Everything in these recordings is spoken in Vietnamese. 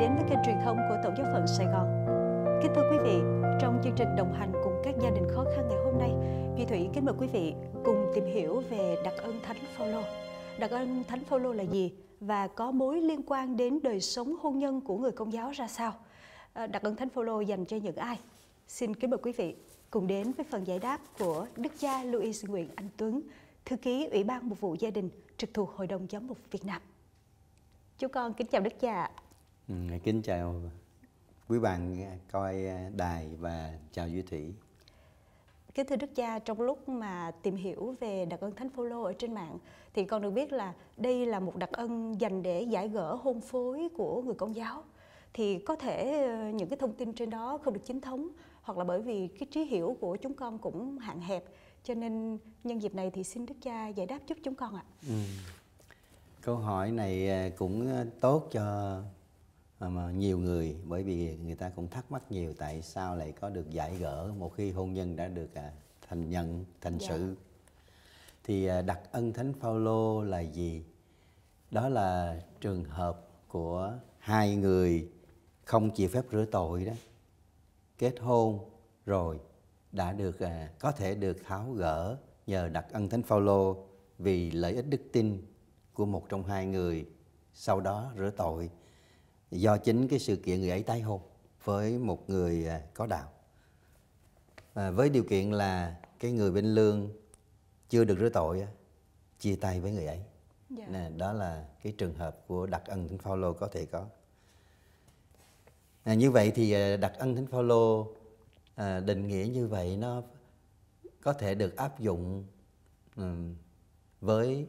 đến với kênh truyền thông của Tổng giáo phận Sài Gòn. Kính thưa quý vị, trong chương trình đồng hành cùng các gia đình khó khăn ngày hôm nay, Duy Thủy kính mời quý vị cùng tìm hiểu về đặc ân Thánh Phaolô. Đặc ân Thánh Phaolô là gì và có mối liên quan đến đời sống hôn nhân của người Công giáo ra sao? Ờ, đặc ân Thánh Phaolô dành cho những ai? Xin kính mời quý vị cùng đến với phần giải đáp của Đức cha Louis Nguyễn Anh Tuấn, thư ký Ủy ban Mục vụ Gia đình trực thuộc Hội đồng Giám mục Việt Nam. Chúng con kính chào Đức cha. Ừ, kính chào quý bạn coi đài và chào Duy Thủy. Kính thưa Đức cha, trong lúc mà tìm hiểu về đặc ân Thánh Phaolô ở trên mạng thì con được biết là đây là một đặc ân dành để giải gỡ hôn phối của người công giáo. Thì có thể ờ, những cái thông tin trên đó không được chính thống hoặc là bởi vì cái trí hiểu của chúng con cũng hạn hẹp cho nên nhân dịp này thì xin Đức cha giải đáp giúp chúng con ạ. Ừ. Câu hỏi này à, cũng à, tốt cho à, mà nhiều người bởi vì người ta cũng thắc mắc nhiều tại sao lại có được giải gỡ một khi hôn nhân đã được thành nhận thành dạ. sự. Thì đặc ân thánh phaolô là gì? Đó là trường hợp của hai người không chịu phép rửa tội đó. Kết hôn rồi đã được có thể được tháo gỡ nhờ đặc ân thánh phaolô vì lợi ích đức tin của một trong hai người sau đó rửa tội do chính cái sự kiện người ấy tái hôn với một người à, có đạo. À, với điều kiện là cái người bên lương chưa được rửa tội chia tay với người ấy. Dạ. nè đó là cái trường hợp của đặc ân thánh phaolô có thể có. À, như vậy thì à, đặc ân thánh phaolô à, định nghĩa như vậy nó có thể được áp dụng um, với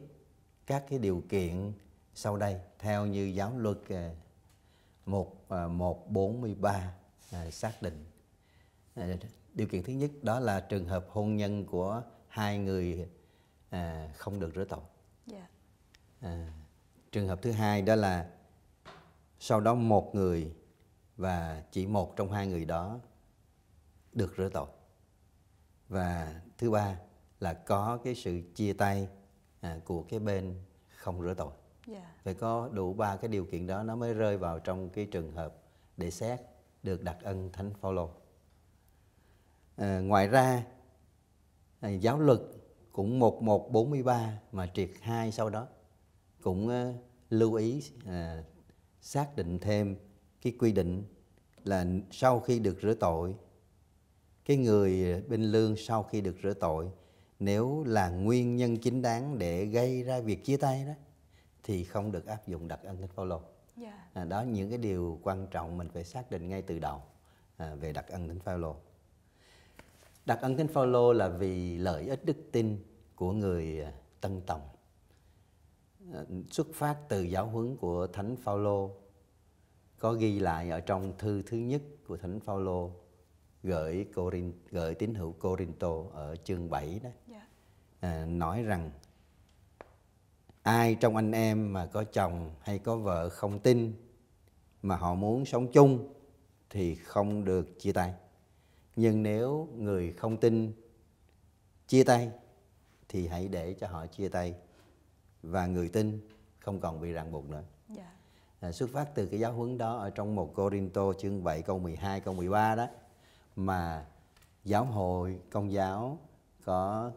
các cái điều kiện sau đây theo như giáo luật uh, 1 143 à, à xác định. À, điều kiện thứ nhất đó là trường hợp hôn nhân của hai người à, không được rửa tội. Yeah. À, trường hợp thứ hai đó là sau đó một người và chỉ một trong hai người đó được rửa tội. Và thứ ba là có cái sự chia tay à, của cái bên không rửa tội yeah. Phải có đủ ba cái điều kiện đó nó mới rơi vào trong cái trường hợp để xét được đặc ân thánh phaolô à, ngoài ra à, giáo luật cũng 1143 mà triệt hai sau đó cũng à, lưu ý à, xác định thêm cái quy định là sau khi được rửa tội cái người bên lương sau khi được rửa tội nếu là nguyên nhân chính đáng để gây ra việc chia tay đó thì không được áp dụng đặc ân thánh Phaolô. Yeah. Dạ. À, đó những cái điều quan trọng mình phải xác định ngay từ đầu à, về đặc ân thánh Phaolô. Đặc ân thánh Phaolô là vì lợi ích đức tin của người à, Tân Tòng. À, xuất phát từ giáo huấn của thánh Phaolô có ghi lại ở trong thư thứ nhất của thánh Phaolô gửi Corin gửi tín hữu Corinto ở chương 7 đó yeah. Dạ. à, nói rằng ai trong anh em mà có chồng hay có vợ không tin mà họ muốn sống chung thì không được chia tay nhưng nếu người không tin chia tay thì hãy để cho họ chia tay và người tin không còn bị ràng buộc nữa. Yeah. Dạ. À, xuất phát từ cái giáo huấn đó ở trong một Corinto chương 7 câu 12 câu 13 đó mà giáo hội công giáo có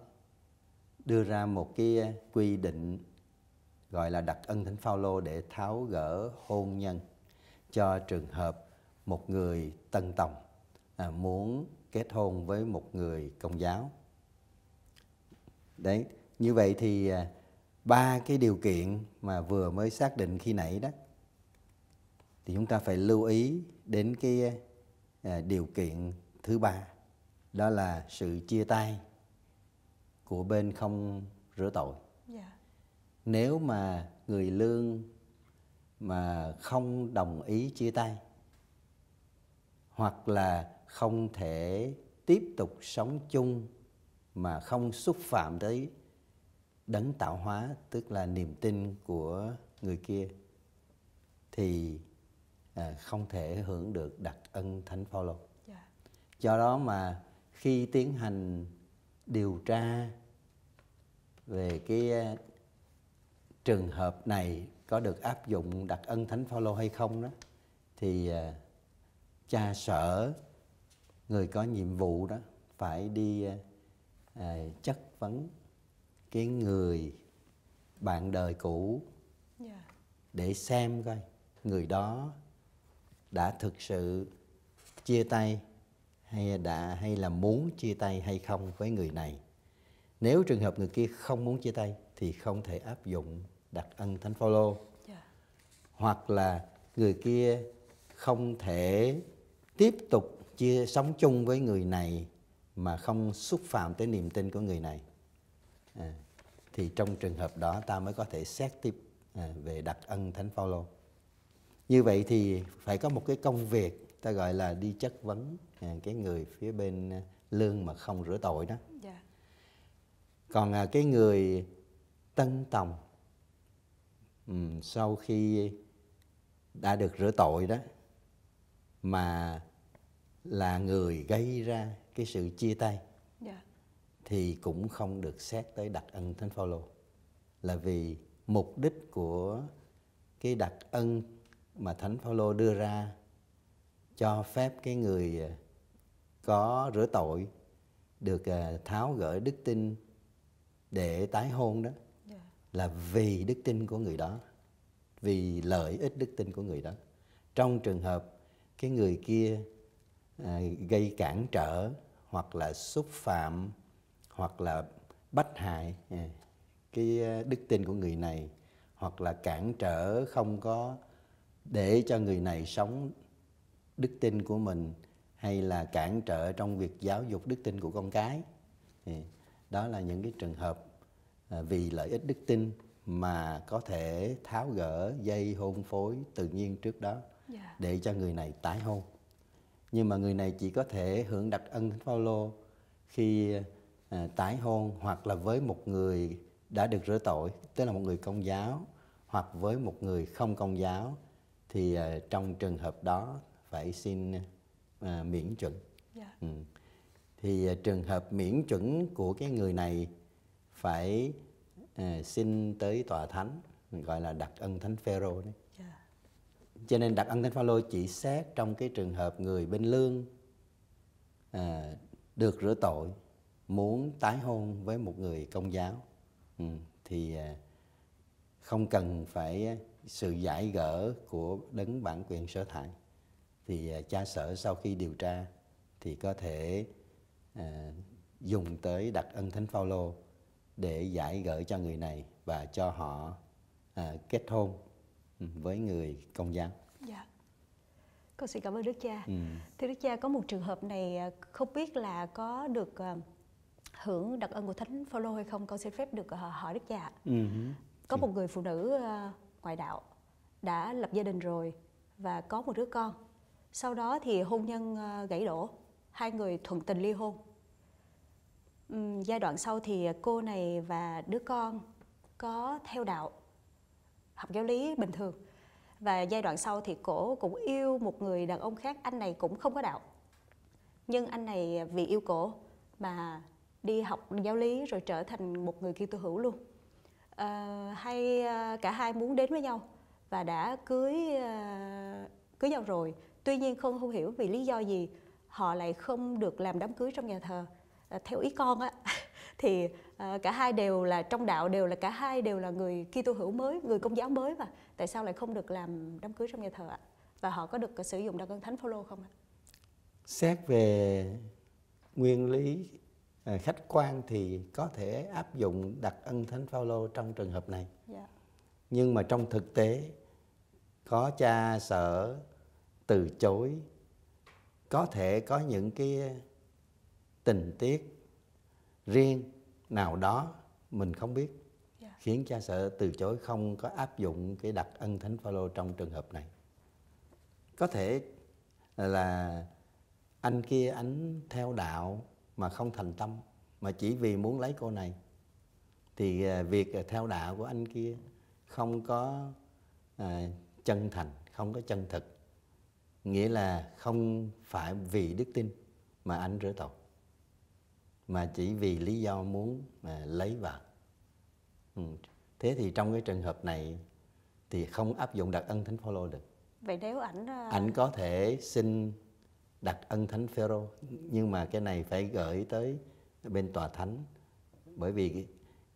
đưa ra một cái quy định gọi là đặc ân thánh Phaolô để tháo gỡ hôn nhân cho trường hợp một người tân tòng à, muốn kết hôn với một người công giáo. Đấy, như vậy thì à, ba cái điều kiện mà vừa mới xác định khi nãy đó thì chúng ta phải lưu ý đến cái à, điều kiện thứ ba đó là sự chia tay của bên không rửa tội nếu mà người lương mà không đồng ý chia tay hoặc là không thể tiếp tục sống chung mà không xúc phạm tới đấng tạo hóa tức là niềm tin của người kia thì à, không thể hưởng được đặc ân thánh phaolô. Do đó mà khi tiến hành điều tra về cái trường hợp này có được áp dụng đặc ân thánh phaolô hay không đó thì à, cha sở người có nhiệm vụ đó phải đi à, à, chất vấn cái người bạn đời cũ Dạ. để xem coi người đó đã thực sự chia tay hay đã hay là muốn chia tay hay không với người này nếu trường hợp người kia không muốn chia tay thì không thể áp dụng đặc ân thánh phaolô Dạ. hoặc là người kia không thể tiếp tục chia sống chung với người này mà không xúc phạm tới niềm tin của người này à, thì trong trường hợp đó ta mới có thể xét tiếp à, về đặc ân thánh phaolô như vậy thì phải có một cái công việc ta gọi là đi chất vấn à, cái người phía bên à, lương mà không rửa tội đó Dạ. còn à, cái người tân tòng ừm, sau khi đã được rửa tội đó mà là người gây ra cái sự chia tay Dạ. thì cũng không được xét tới đặc ân thánh phaolô là vì mục đích của cái đặc ân mà thánh phaolô đưa ra cho phép cái người à, có rửa tội được à, tháo gỡ đức tin để tái hôn đó là vì đức tin của người đó vì lợi ích đức tin của người đó. Trong trường hợp cái người kia à, gây cản trở hoặc là xúc phạm hoặc là bách hại à, cái à, đức tin của người này hoặc là cản trở không có để cho người này sống đức tin của mình hay là cản trở trong việc giáo dục đức tin của con cái đó là những cái trường hợp vì lợi ích đức tin mà có thể tháo gỡ dây hôn phối tự nhiên trước đó Dạ. để cho người này tái hôn nhưng mà người này chỉ có thể hưởng đặc ân thánh phaolô khi à, tái hôn hoặc là với một người đã được rửa tội tức là một người công giáo hoặc với một người không công giáo thì à, trong trường hợp đó phải xin à, miễn chuẩn Dạ. Ừ. Thì à, trường hợp miễn chuẩn của cái người này phải à, xin tới tòa thánh gọi là đặc ân thánh phêrô đấy. Dạ. Cho nên đặc ân thánh phaolô chỉ xét trong cái trường hợp người bên lương à, được rửa tội muốn tái hôn với một người công giáo ừ, thì à, không cần phải sự giải gỡ của đấng bản quyền sở thải thì cha sở sau khi điều tra thì có thể à, dùng tới đặc ân thánh phaolô để giải gỡ cho người này và cho họ à, kết hôn ừ, với người công giáo. Dạ. Con xin cảm ơn Đức Cha. Ừ. Thưa Đức Cha, có một trường hợp này à, không biết là có được à, hưởng đặc ân của Thánh Phaolô hay không? Con xin phép được à, hỏi Đức Cha. Ừ. Có một người phụ nữ ngoại đạo đã lập gia đình rồi và có một đứa con. Sau đó thì hôn nhân gãy đổ, hai người thuận tình ly hôn. Giai đoạn sau thì cô này và đứa con có theo đạo học giáo lý bình thường. Và giai đoạn sau thì cổ cũng yêu một người đàn ông khác anh này cũng không có đạo. Nhưng anh này vì yêu cổ mà đi học giáo lý rồi trở thành một người Kitô hữu luôn. Ờ, à, hay ờ, cả hai muốn đến với nhau và đã cưới ờ, cưới nhau rồi. Tuy nhiên không không hiểu vì lý do gì họ lại không được làm đám cưới trong nhà thờ theo ý con á thì ờ, cả hai đều là trong đạo đều là cả hai đều là người Kitô hữu mới người công giáo mới mà. Tại sao lại không được làm đám cưới trong nhà thờ ạ? Và họ có được sử dụng đặc ân thánh Phaolô không ạ? Xét về nguyên lý khách quan thì có thể áp dụng đặc ân thánh phaolô trong trường hợp này. dạ. Nhưng mà trong thực tế có cha sở từ chối có thể có những cái tình tiết riêng nào đó mình không biết. Dạ. Khiến cha sở từ chối không có áp dụng cái đặc ân thánh phaolô trong trường hợp này. Có thể là anh kia anh theo đạo mà không thành tâm mà chỉ vì muốn lấy cô này thì à, việc à, theo đạo của anh kia không có à, chân thành không có chân thực. Nghĩa là không phải vì đức tin mà anh rửa tội mà chỉ vì lý do muốn à, lấy vợ. Ừ. thế thì trong cái trường hợp này thì không áp dụng đặc ân thánh phaolô được. Vậy nếu ảnh à, ảnh có thể xin đặt ân thánh phêrô nhưng mà cái này phải gửi tới bên tòa thánh bởi vì cái,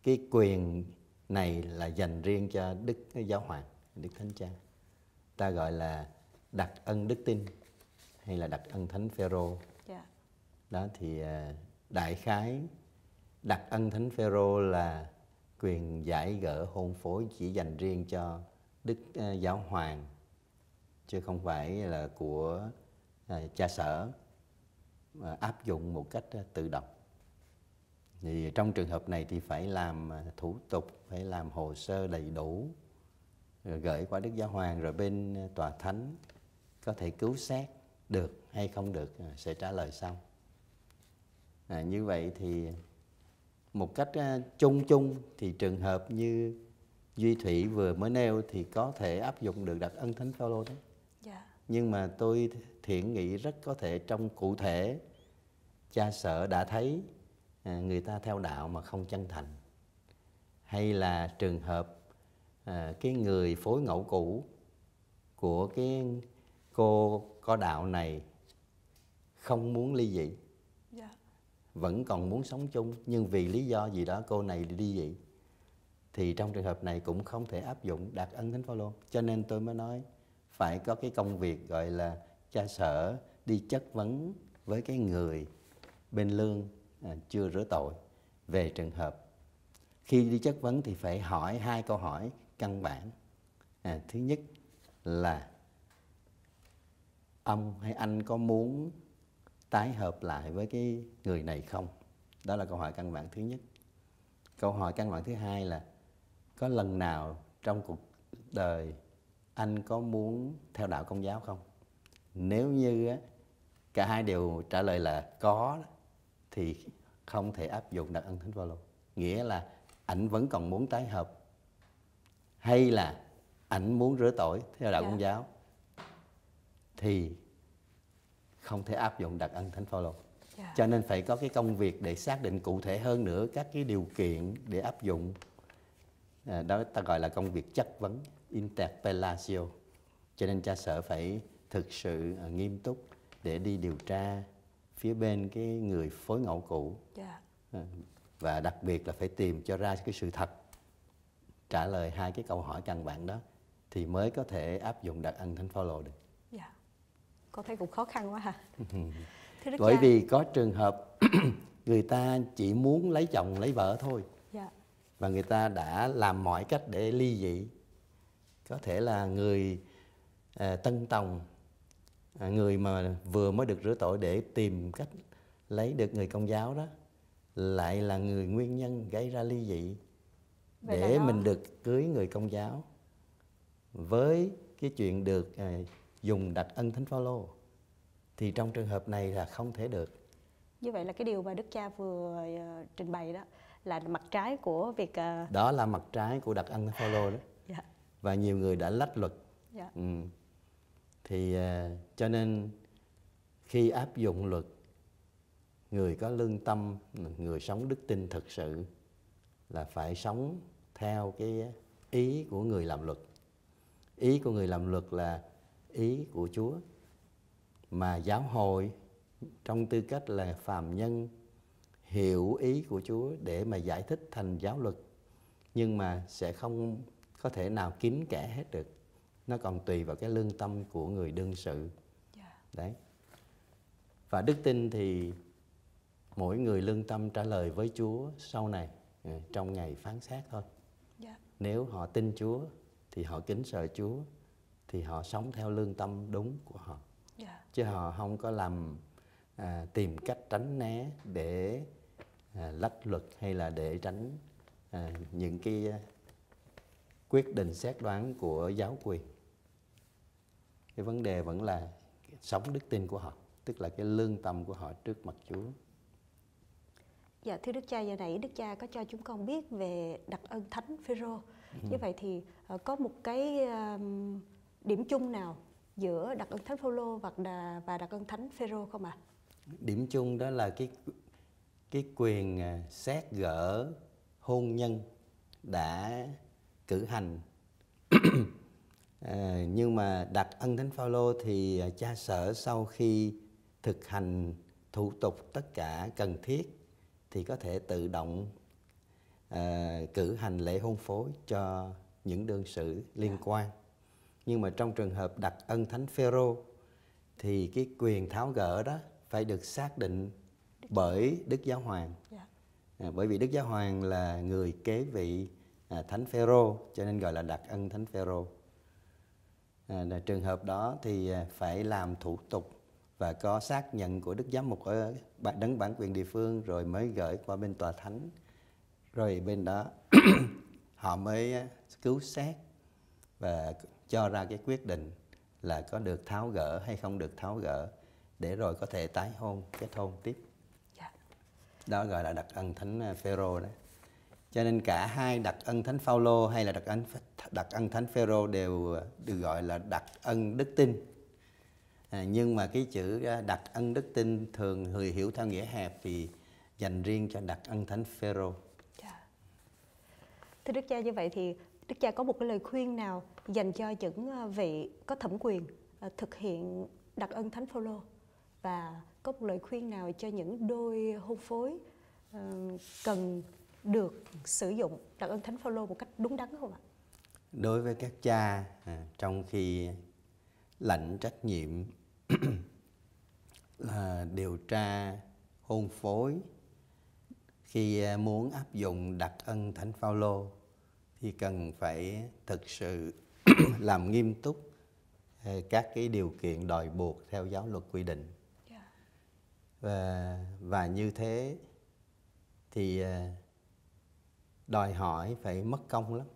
cái quyền này là dành riêng cho đức giáo hoàng đức thánh cha. Ta gọi là đặt ân đức tin hay là đặt ân thánh phêrô dạ, đó thì à, đại khái đặt ân thánh phêrô là quyền giải gỡ hôn phối chỉ dành riêng cho đức ờ, giáo hoàng, chứ không phải là của ờ, cha sở, mà áp dụng một cách ờ, tự động. Thì trong trường hợp này thì phải làm thủ tục, phải làm hồ sơ đầy đủ, rồi gửi qua đức giáo hoàng, rồi bên tòa thánh có thể cứu xét được hay không được sẽ trả lời sau à, như vậy thì một cách à, chung chung thì trường hợp như duy thủy vừa mới nêu thì có thể áp dụng được đặc ân thánh phaolô đấy. Dạ, nhưng mà tôi thiện nghĩ rất có thể trong cụ thể cha sở đã thấy à, người ta theo đạo mà không chân thành. Hay là trường hợp à, cái người phối ngẫu cũ của cái cô có đạo này không muốn ly dị vẫn còn muốn sống chung nhưng vì lý do gì đó cô này đi vậy thì trong trường hợp này cũng không thể áp dụng đạt ân thánh phaolô. Cho nên tôi mới nói phải có cái công việc gọi là cha sở đi chất vấn với cái người bên lương à, chưa rửa tội về trường hợp. Khi đi chất vấn thì phải hỏi hai câu hỏi căn bản. À, thứ nhất là ông hay anh có muốn tái hợp lại với cái người này không? Đó là câu hỏi căn bản thứ nhất. Câu hỏi căn bản thứ hai là có lần nào trong cuộc đời anh có muốn theo đạo công giáo không? Nếu như á, cả hai đều trả lời là có thì không thể áp dụng đặc ân thánh phaolô. Nghĩa là ảnh vẫn còn muốn tái hợp hay là ảnh muốn rửa tội theo đạo Dạ. công giáo thì không thể áp dụng đặc ân thánh phaolô. Dạ, cho nên phải có cái công việc để xác định cụ thể hơn nữa các cái điều kiện để áp dụng. À, đó ta gọi là công việc chất vấn interpellatio. Cho nên cha sở phải thực sự à, nghiêm túc để đi điều tra phía bên cái người phối ngẫu cũ. Dạ, à, và đặc biệt là phải tìm cho ra cái sự thật. Trả lời hai cái câu hỏi căn bản đó thì mới có thể áp dụng đặc ân thánh phaolô được Con thấy cũng khó khăn quá ha. Thưa Đức bởi cha, vì có trường hợp người ta chỉ muốn lấy chồng lấy vợ thôi. Dạ, và người ta đã làm mọi cách để ly dị. Có thể là người à, tân tòng à, người mà vừa mới được rửa tội để tìm cách lấy được người công giáo đó lại là người nguyên nhân gây ra ly dị Vậy để nó- mình được cưới người công giáo. Với cái chuyện được à, dùng đặt ân thánh phaolô thì trong trường hợp này là không thể được. Như vậy là cái điều mà Đức cha vừa ờ, trình bày đó là mặt trái của việc ờ, đó là mặt trái của đặc ân thánh phaolô đó. Dạ, và nhiều người đã lách luật. Dạ, ừ. thì à, cho nên khi áp dụng luật người có lương tâm người sống đức tin thực sự là phải sống theo cái ý của người làm luật. Ý của người làm luật là ý của chúa. Mà giáo hội trong tư cách là phàm nhân hiểu ý của chúa để mà giải thích thành giáo luật nhưng mà sẽ không có thể nào kín kẽ hết được. Nó còn tùy vào cái lương tâm của người đương sự. Đấy. Và đức tin thì mỗi người lương tâm trả lời với chúa sau này ừ, trong ngày phán xét thôi. Nếu họ tin chúa thì họ kính sợ chúa thì họ sống theo lương tâm đúng của họ dạ, chứ họ không có làm à, tìm cách tránh né để à, lách luật hay là để tránh à, những cái à, quyết định xét đoán của giáo quyền cái vấn đề vẫn là sống đức tin của họ tức là cái lương tâm của họ trước mặt Chúa dạ. Thưa Đức cha, giờ nãy Đức cha có cho chúng con biết về đặc ân Thánh Phêrô. Ừ. Như vậy thì ờ, có một cái ờm, điểm chung nào giữa đặc ân Thánh Phaolô và đà- và đặc ân Thánh Phêrô không ạ? điểm chung đó là cái cái quyền à, xét gỡ À, nhưng mà đặt ân thánh Phaolô thì à, cha sở sau khi thực hành thủ tục tất cả cần thiết thì có thể tự động à, cử hành lễ hôn phối cho những đương sự liên quan. Nhưng mà trong trường hợp đặt ân thánh Phêrô thì cái quyền tháo gỡ đó phải được xác định bởi Đức Giáo Hoàng. Dạ. À, bởi vì Đức Giáo Hoàng là người kế vị à, Thánh Phêrô cho nên gọi là đặc ân Thánh Phêrô. À, là trường hợp đó thì à, phải làm thủ tục và có xác nhận của Đức Giám mục ở đấng bản quyền địa phương rồi mới gửi qua bên tòa thánh. Rồi bên đó họ mới cứu xét và cho ra cái quyết định là có được tháo gỡ hay không được tháo gỡ để rồi có thể tái hôn, kết hôn tiếp Dạ. đó gọi là đặc ân thánh Phêrô đó cho nên cả hai đặc ân thánh Phaolô hay là đặc ân đặc ân thánh Phêrô đều được gọi là đặc ân đức tin à, nhưng mà cái chữ à, đặc ân đức tin thường người hiểu theo nghĩa hẹp thì dành riêng cho đặc ân thánh Phêrô Dạ. Thưa Đức cha như vậy thì Đức cha có một cái lời khuyên nào dành cho những ờ, vị có thẩm quyền ờ, thực hiện đặc ân Thánh Phaolô và có một lời khuyên nào cho những đôi hôn phối ờ, cần được sử dụng đặc ân Thánh Phaolô một cách đúng đắn không ạ? đối với các cha à, trong khi lãnh trách nhiệm là điều tra, hôn phối, khi à, muốn áp dụng đặc ân thánh Phaolô thì cần phải thực sự làm nghiêm túc à, các cái điều kiện đòi buộc theo giáo luật quy định. Và và như thế thì à, đòi hỏi phải mất công lắm.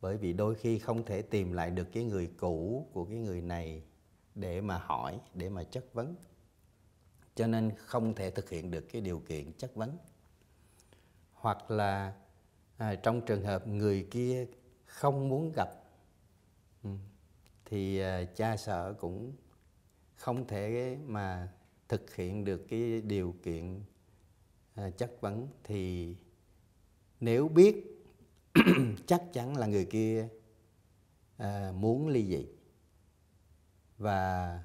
Bởi vì đôi khi không thể tìm lại được cái người cũ của cái người này để mà hỏi để mà chất vấn. Cho nên không thể thực hiện được cái điều kiện chất vấn. Hoặc là à, trong trường hợp người kia không muốn gặp ừ, thì uh, cha sở cũng không thể mà thực hiện được cái điều kiện uh, chất vấn. Thì nếu biết chắc chắn là người kia uh, muốn ly dị. Và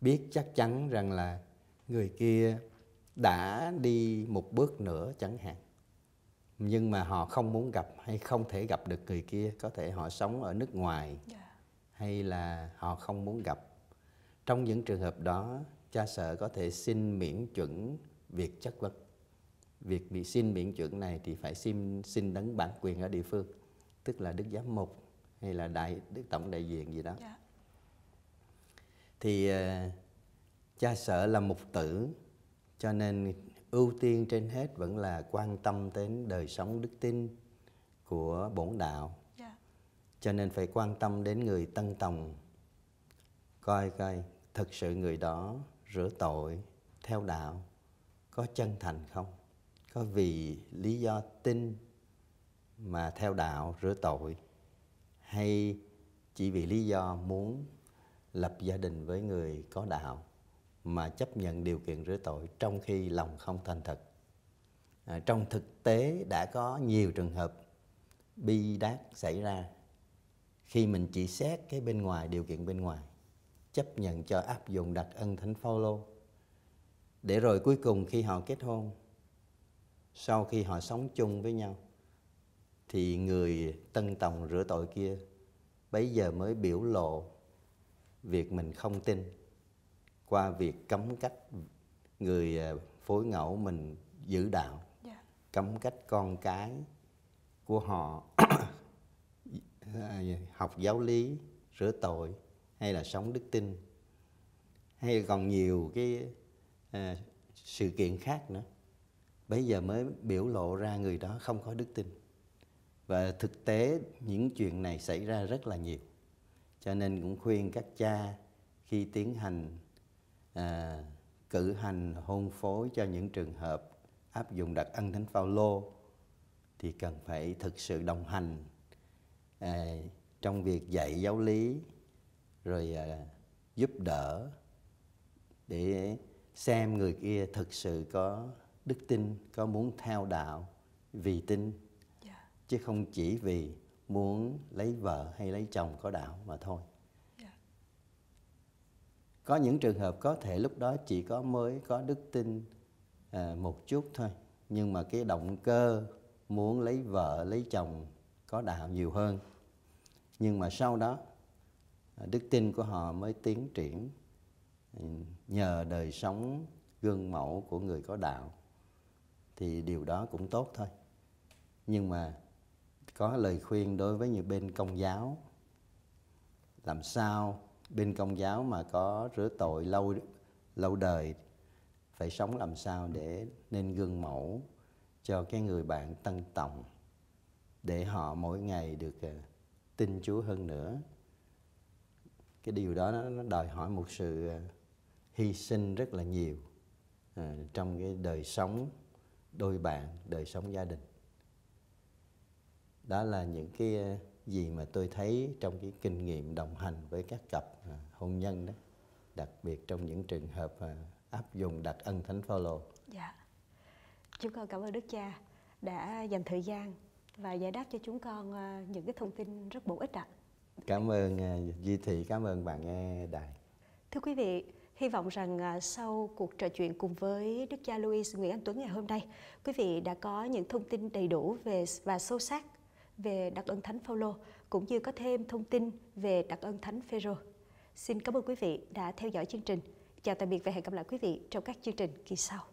biết chắc chắn rằng là người kia đã đi một bước nữa chẳng hạn nhưng mà họ không muốn gặp hay không thể gặp được người kia có thể họ sống ở nước ngoài hay là họ không muốn gặp. Trong những trường hợp đó cha sở có thể xin miễn chuẩn việc chất vấn. Việc bị xin miễn chuẩn này thì phải xin xin đấng bản quyền ở địa phương tức là đức giám mục hay là đại đức tổng đại diện gì đó. Dạ. thì ờ, cha sở là mục tử cho nên ưu tiên trên hết vẫn là quan tâm đến đời sống đức tin của bổn đạo. Dạ. cho nên phải quan tâm đến người tân tòng coi coi thực sự người đó rửa tội theo đạo có chân thành không? Có vì lý do tin mà theo đạo rửa tội hay chỉ vì lý do muốn lập gia đình với người có đạo mà chấp nhận điều kiện rửa tội trong khi lòng không thành thật. À, trong thực tế đã có nhiều trường hợp bi đát xảy ra. Khi mình chỉ xét cái bên ngoài điều kiện bên ngoài chấp nhận cho áp dụng đặc ân thánh Phaolô. Để rồi cuối cùng khi họ kết hôn sau khi họ sống chung với nhau thì người tân tòng rửa tội kia bấy giờ mới biểu lộ việc mình không tin qua việc cấm cách người à, phối ngẫu mình giữ đạo Dạ. cấm cách con cái của họ học giáo lý rửa tội hay là sống đức tin hay còn nhiều cái à, sự kiện khác nữa. Bây giờ mới biểu lộ ra người đó không có đức tin. Và thực tế những chuyện này xảy ra rất là nhiều. Cho nên cũng khuyên các cha khi tiến hành à, cử hành hôn phối cho những trường hợp áp dụng đặc ân thánh Phaolô thì cần phải thực sự đồng hành à, trong việc dạy giáo lý rồi à, giúp đỡ để xem người kia thực sự có đức tin có muốn theo đạo vì tin Dạ. chứ không chỉ vì muốn lấy vợ hay lấy chồng có đạo mà thôi có những trường hợp có thể lúc đó chỉ có mới có đức tin à, một chút thôi. Nhưng mà cái động cơ muốn lấy vợ lấy chồng có đạo nhiều hơn. Nhưng mà sau đó à, đức tin của họ mới tiến triển à, nhờ đời sống gương mẫu của người có đạo. Thì điều đó cũng tốt thôi. Nhưng mà có lời khuyên đối với những bên công giáo làm sao bên công giáo mà có rửa tội lâu lâu đời phải sống làm sao để nên gương mẫu cho cái người bạn tân tòng để họ mỗi ngày được ờ, tin Chúa hơn nữa. Cái điều đó nó, đòi hỏi một sự ờ, hy sinh rất là nhiều ờ, trong cái đời sống đôi bạn đời sống gia đình. Đó là những cái gì mà tôi thấy trong cái kinh nghiệm đồng hành với các cặp ờ, hôn nhân đó đặc biệt trong những trường hợp ờ, áp dụng đặc ân thánh Phaolô Dạ. Chúng con cảm ơn Đức Cha đã dành thời gian và giải đáp cho chúng con ờ, những cái thông tin rất bổ ích ạ. cảm ơn Duy Thị cảm ơn bạn nghe đài Thưa quý vị, hy vọng rằng à, sau cuộc trò chuyện cùng với Đức cha Louis Nguyễn Anh Tuấn ngày hôm nay, quý vị đã có những thông tin đầy đủ về và sâu sắc về đặc ân Thánh Phaolô, cũng như có thêm thông tin về đặc ân Thánh Phêrô. Xin cảm ơn quý vị đã theo dõi chương trình. Chào tạm biệt và hẹn gặp lại quý vị trong các chương trình kỳ sau.